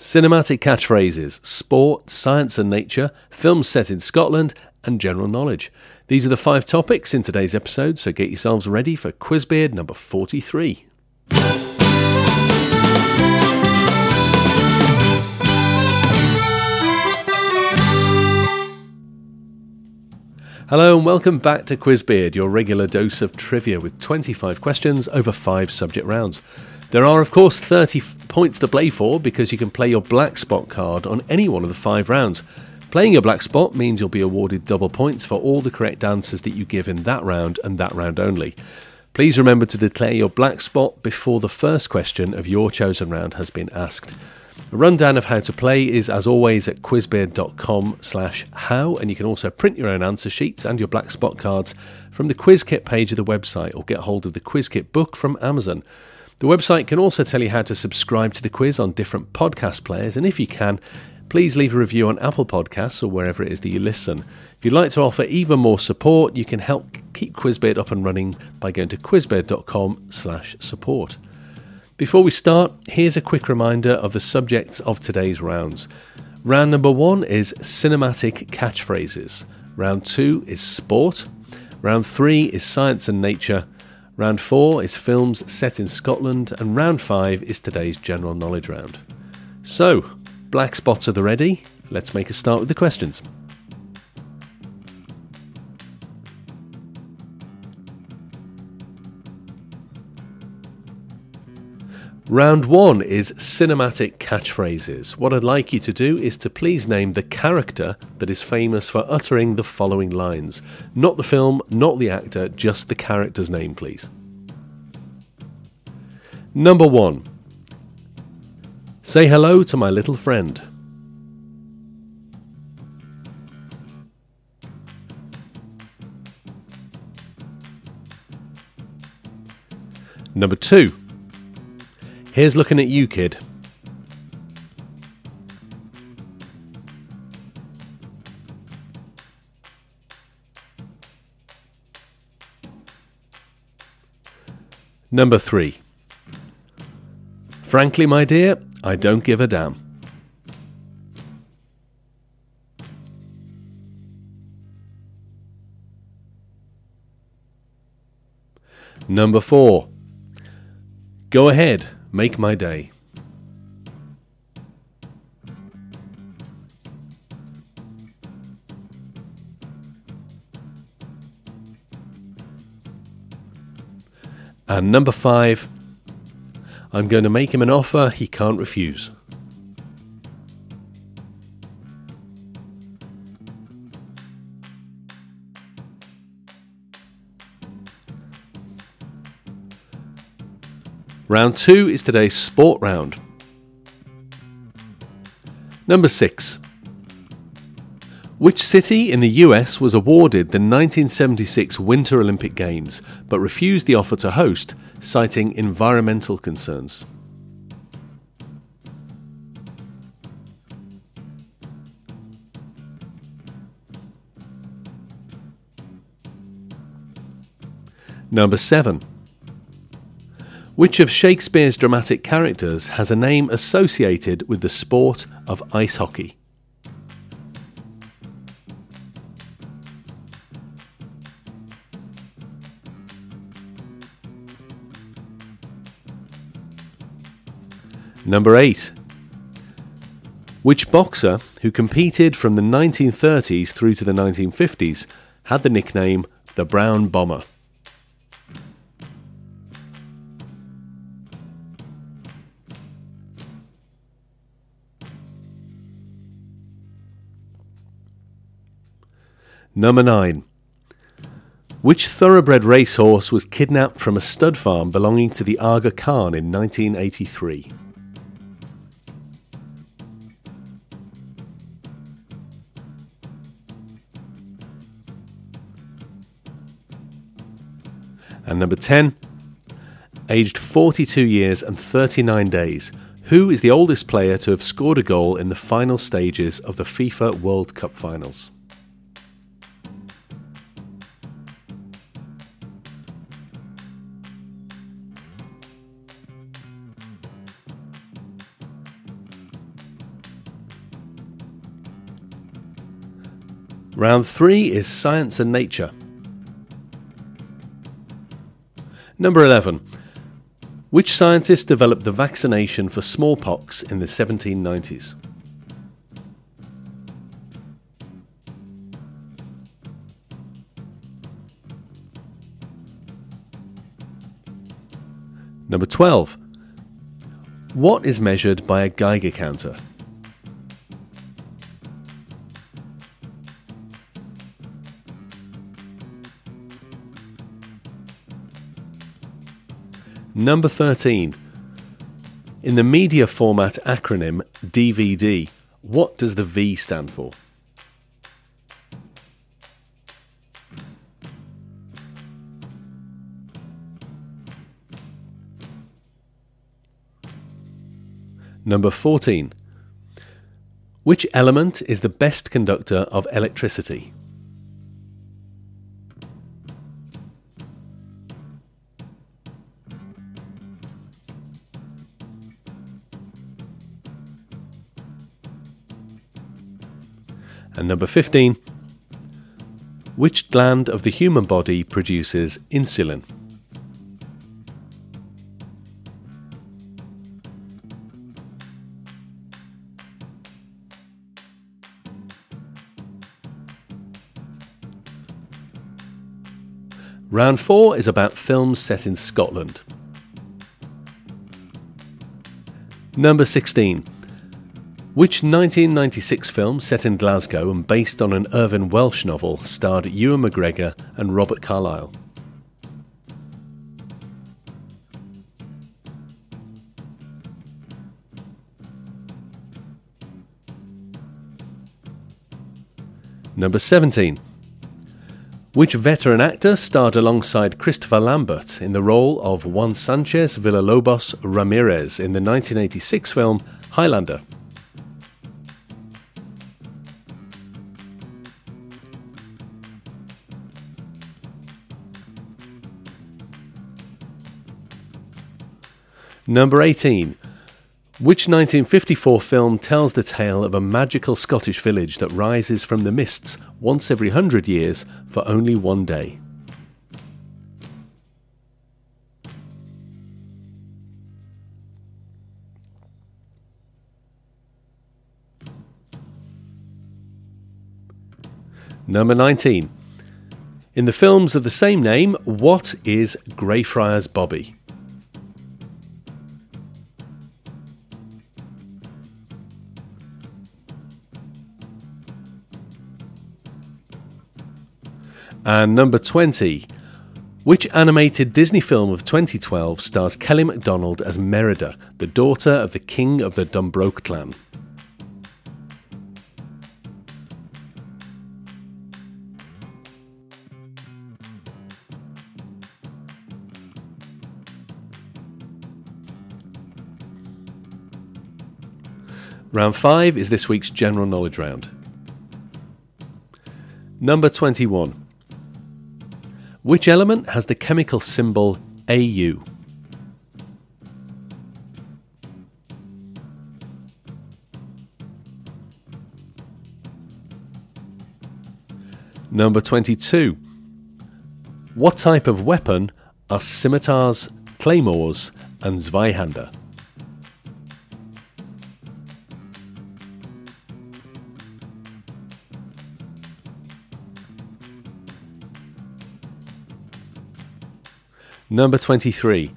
Cinematic catchphrases, sport, science and nature, films set in Scotland, and general knowledge. These are the five topics in today's episode, so get yourselves ready for Quizbeard number 43. Hello and welcome back to Quizbeard, your regular dose of trivia with 25 questions over five subject rounds. There are, of course, 30 points to play for because you can play your black spot card on any one of the five rounds. Playing your black spot means you'll be awarded double points for all the correct answers that you give in that round and that round only. Please remember to declare your black spot before the first question of your chosen round has been asked. A rundown of how to play is, as always, at quizbeard.com slash how, and you can also print your own answer sheets and your black spot cards from the quiz kit page of the website or get hold of the quiz kit book from Amazon. The website can also tell you how to subscribe to the quiz on different podcast players, and if you can, please leave a review on Apple Podcasts or wherever it is that you listen. If you'd like to offer even more support, you can help keep Quizbeard up and running by going to quizbeard.com slash support. Before we start, here's a quick reminder of the subjects of today's rounds. Round number one is cinematic catchphrases. Round two is sport. Round three is science and nature. Round four is films set in Scotland. And round five is today's general knowledge round. So, black spots are the ready. Let's make a start with the questions. Round one is cinematic catchphrases. What I'd like you to do is to please name the character that is famous for uttering the following lines. Not the film, not the actor, just the character's name, please. Number one Say hello to my little friend. Number two Here's looking at you, kid. Number three. Frankly, my dear, I don't give a damn. Number four. Go ahead, make my day. And number five, I'm going to make him an offer he can't refuse. Round two is today's sport round. Number six. Which city in the US was awarded the 1976 Winter Olympic Games but refused the offer to host, citing environmental concerns? Number 7. Which of Shakespeare's dramatic characters has a name associated with the sport of ice hockey? Number 8. Which boxer who competed from the 1930s through to the 1950s had the nickname the Brown Bomber? Number 9. Which thoroughbred racehorse was kidnapped from a stud farm belonging to the Aga Khan in 1983? And number 10. Aged 42 years and 39 days, who is the oldest player to have scored a goal in the final stages of the FIFA World Cup finals? Round three is science and nature. Number 11. Which scientist developed the vaccination for smallpox in the 1790s? Number 12. What is measured by a Geiger counter? Number 13. In the media format acronym DVD, what does the V stand for? Number 14. Which element is the best conductor of electricity? And number 15. Which gland of the human body produces insulin? Round 4 is about films set in Scotland. Number 16. Which 1996 film set in Glasgow and based on an Irvine Welsh novel starred Ewan McGregor and Robert Carlyle? Number 17. Which veteran actor starred alongside Christopher Lambert in the role of Juan Sanchez Villalobos Ramirez in the 1986 film Highlander? Number 18. Which 1954 film tells the tale of a magical Scottish village that rises from the mists once every hundred years for only one day? Number 19. In the films of the same name, what is Greyfriars Bobby? And number 20. Which animated Disney film of 2012 stars Kelly MacDonald as Merida, the daughter of the king of the DunBroch clan? Round 5 is this week's general knowledge round. Number 21. Which element has the chemical symbol AU? Number 22. What type of weapon are scimitars, claymores, and Zweihander? Number 23.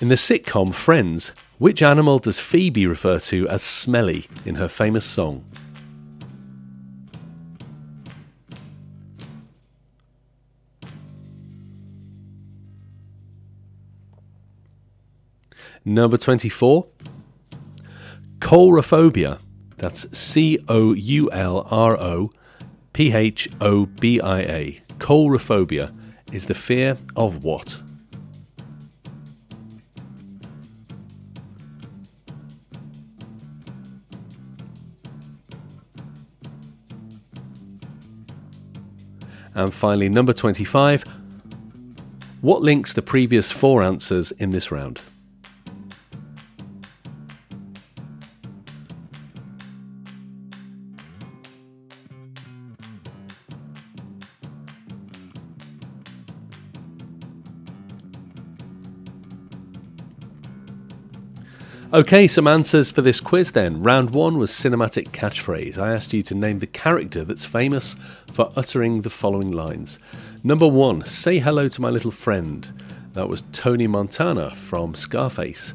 In the sitcom Friends, which animal does Phoebe refer to as smelly in her famous song? Number 24. Coulrophobia. That's C O U L R O P H O B I A. Coulrophobia is the fear of what? And finally, number 25. What links the previous four answers in this round? Okay, some answers for this quiz then. Round one was cinematic catchphrase. I asked you to name the character that's famous for uttering the following lines. Number one, say hello to my little friend. That was Tony Montana from Scarface.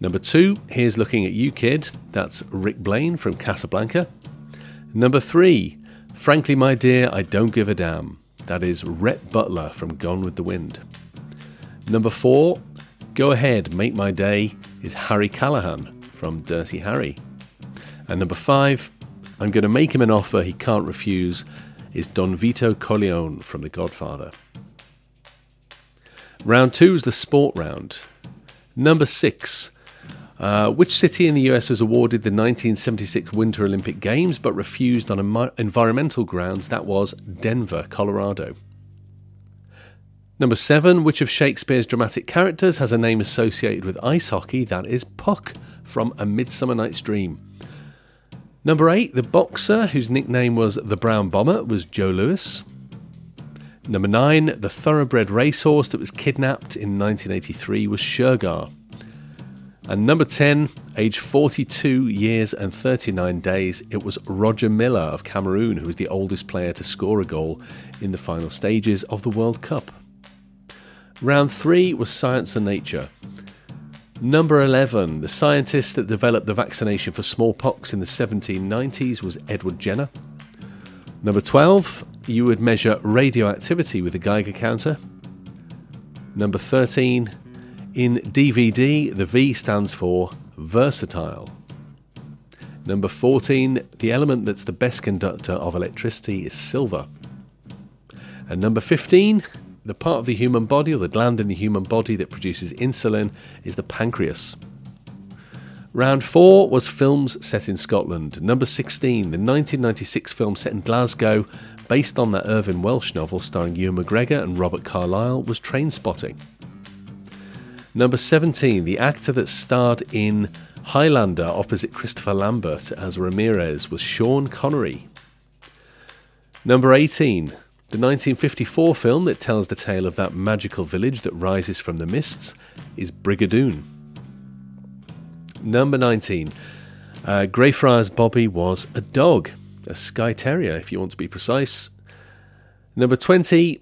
Number two, here's looking at you, kid. That's Rick Blaine from Casablanca. Number three, frankly, my dear, I don't give a damn. That is Rhett Butler from Gone with the Wind. Number four, go ahead, make my day, is Harry Callahan from Dirty Harry. And number five, I'm going to make him an offer he can't refuse, is Don Vito Corleone from The Godfather. Round two is the sport round. Number six, uh, which city in the US was awarded the 1976 Winter Olympic Games but refused on environmental grounds? That was Denver, Colorado. Number seven, which of Shakespeare's dramatic characters has a name associated with ice hockey? That is Puck from A Midsummer Night's Dream. Number eight, the boxer whose nickname was the Brown Bomber was Joe Louis. Number nine, the thoroughbred racehorse that was kidnapped in 1983 was Shergar. And number 10, age 42 years and 39 days, it was Roger Milla of Cameroon, who was the oldest player to score a goal in the final stages of the World Cup. Round 3 was Science and Nature. Number 11, the scientist that developed the vaccination for smallpox in the 1790s was Edward Jenner. Number 12, you would measure radioactivity with a Geiger counter. Number 13, in DVD, the V stands for versatile. Number 14, the element that's the best conductor of electricity is silver. And number 15, the part of the human body or the gland in the human body that produces insulin is the pancreas. Round 4 was films set in Scotland. Number 16, the 1996 film set in Glasgow, based on that Irvine Welsh novel starring Ewan McGregor and Robert Carlyle, was Trainspotting. Number 17, the actor that starred in Highlander opposite Christopher Lambert as Ramirez was Sean Connery. Number 18, the 1954 film that tells the tale of that magical village that rises from the mists is Brigadoon. Number 19, uh, Greyfriars Bobby was a dog, a Skye Terrier if you want to be precise. Number 20,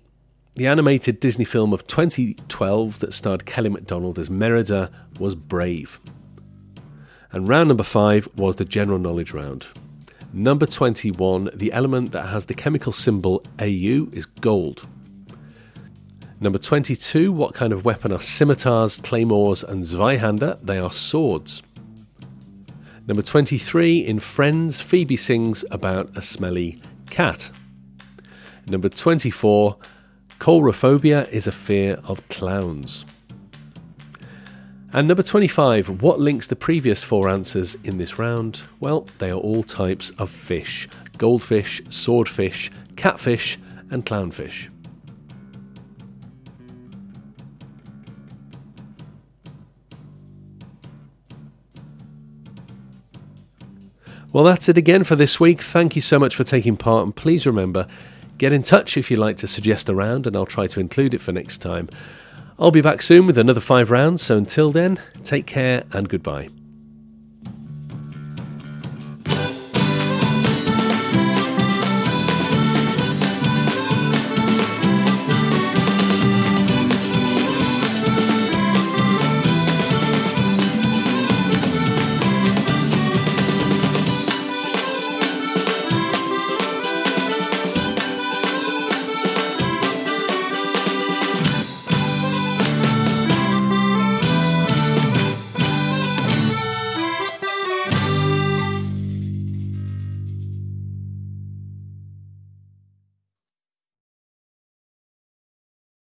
the animated Disney film of 2012 that starred Kelly MacDonald as Merida was Brave. And round number five was the general knowledge round. Number 21, the element that has the chemical symbol AU is gold. Number 22, what kind of weapon are scimitars, claymores, and Zweihander? They are swords. Number 23, in Friends, Phoebe sings about a smelly cat. Number 24, Coulrophobia is a fear of clowns. And number 25, what links the previous four answers in this round? Well, they are all types of fish goldfish, swordfish, catfish, and clownfish. Well, that's it again for this week. Thank you so much for taking part, and please remember Get in touch if you'd like to suggest a round, and I'll try to include it for next time. I'll be back soon with another five rounds, so until then, take care and goodbye.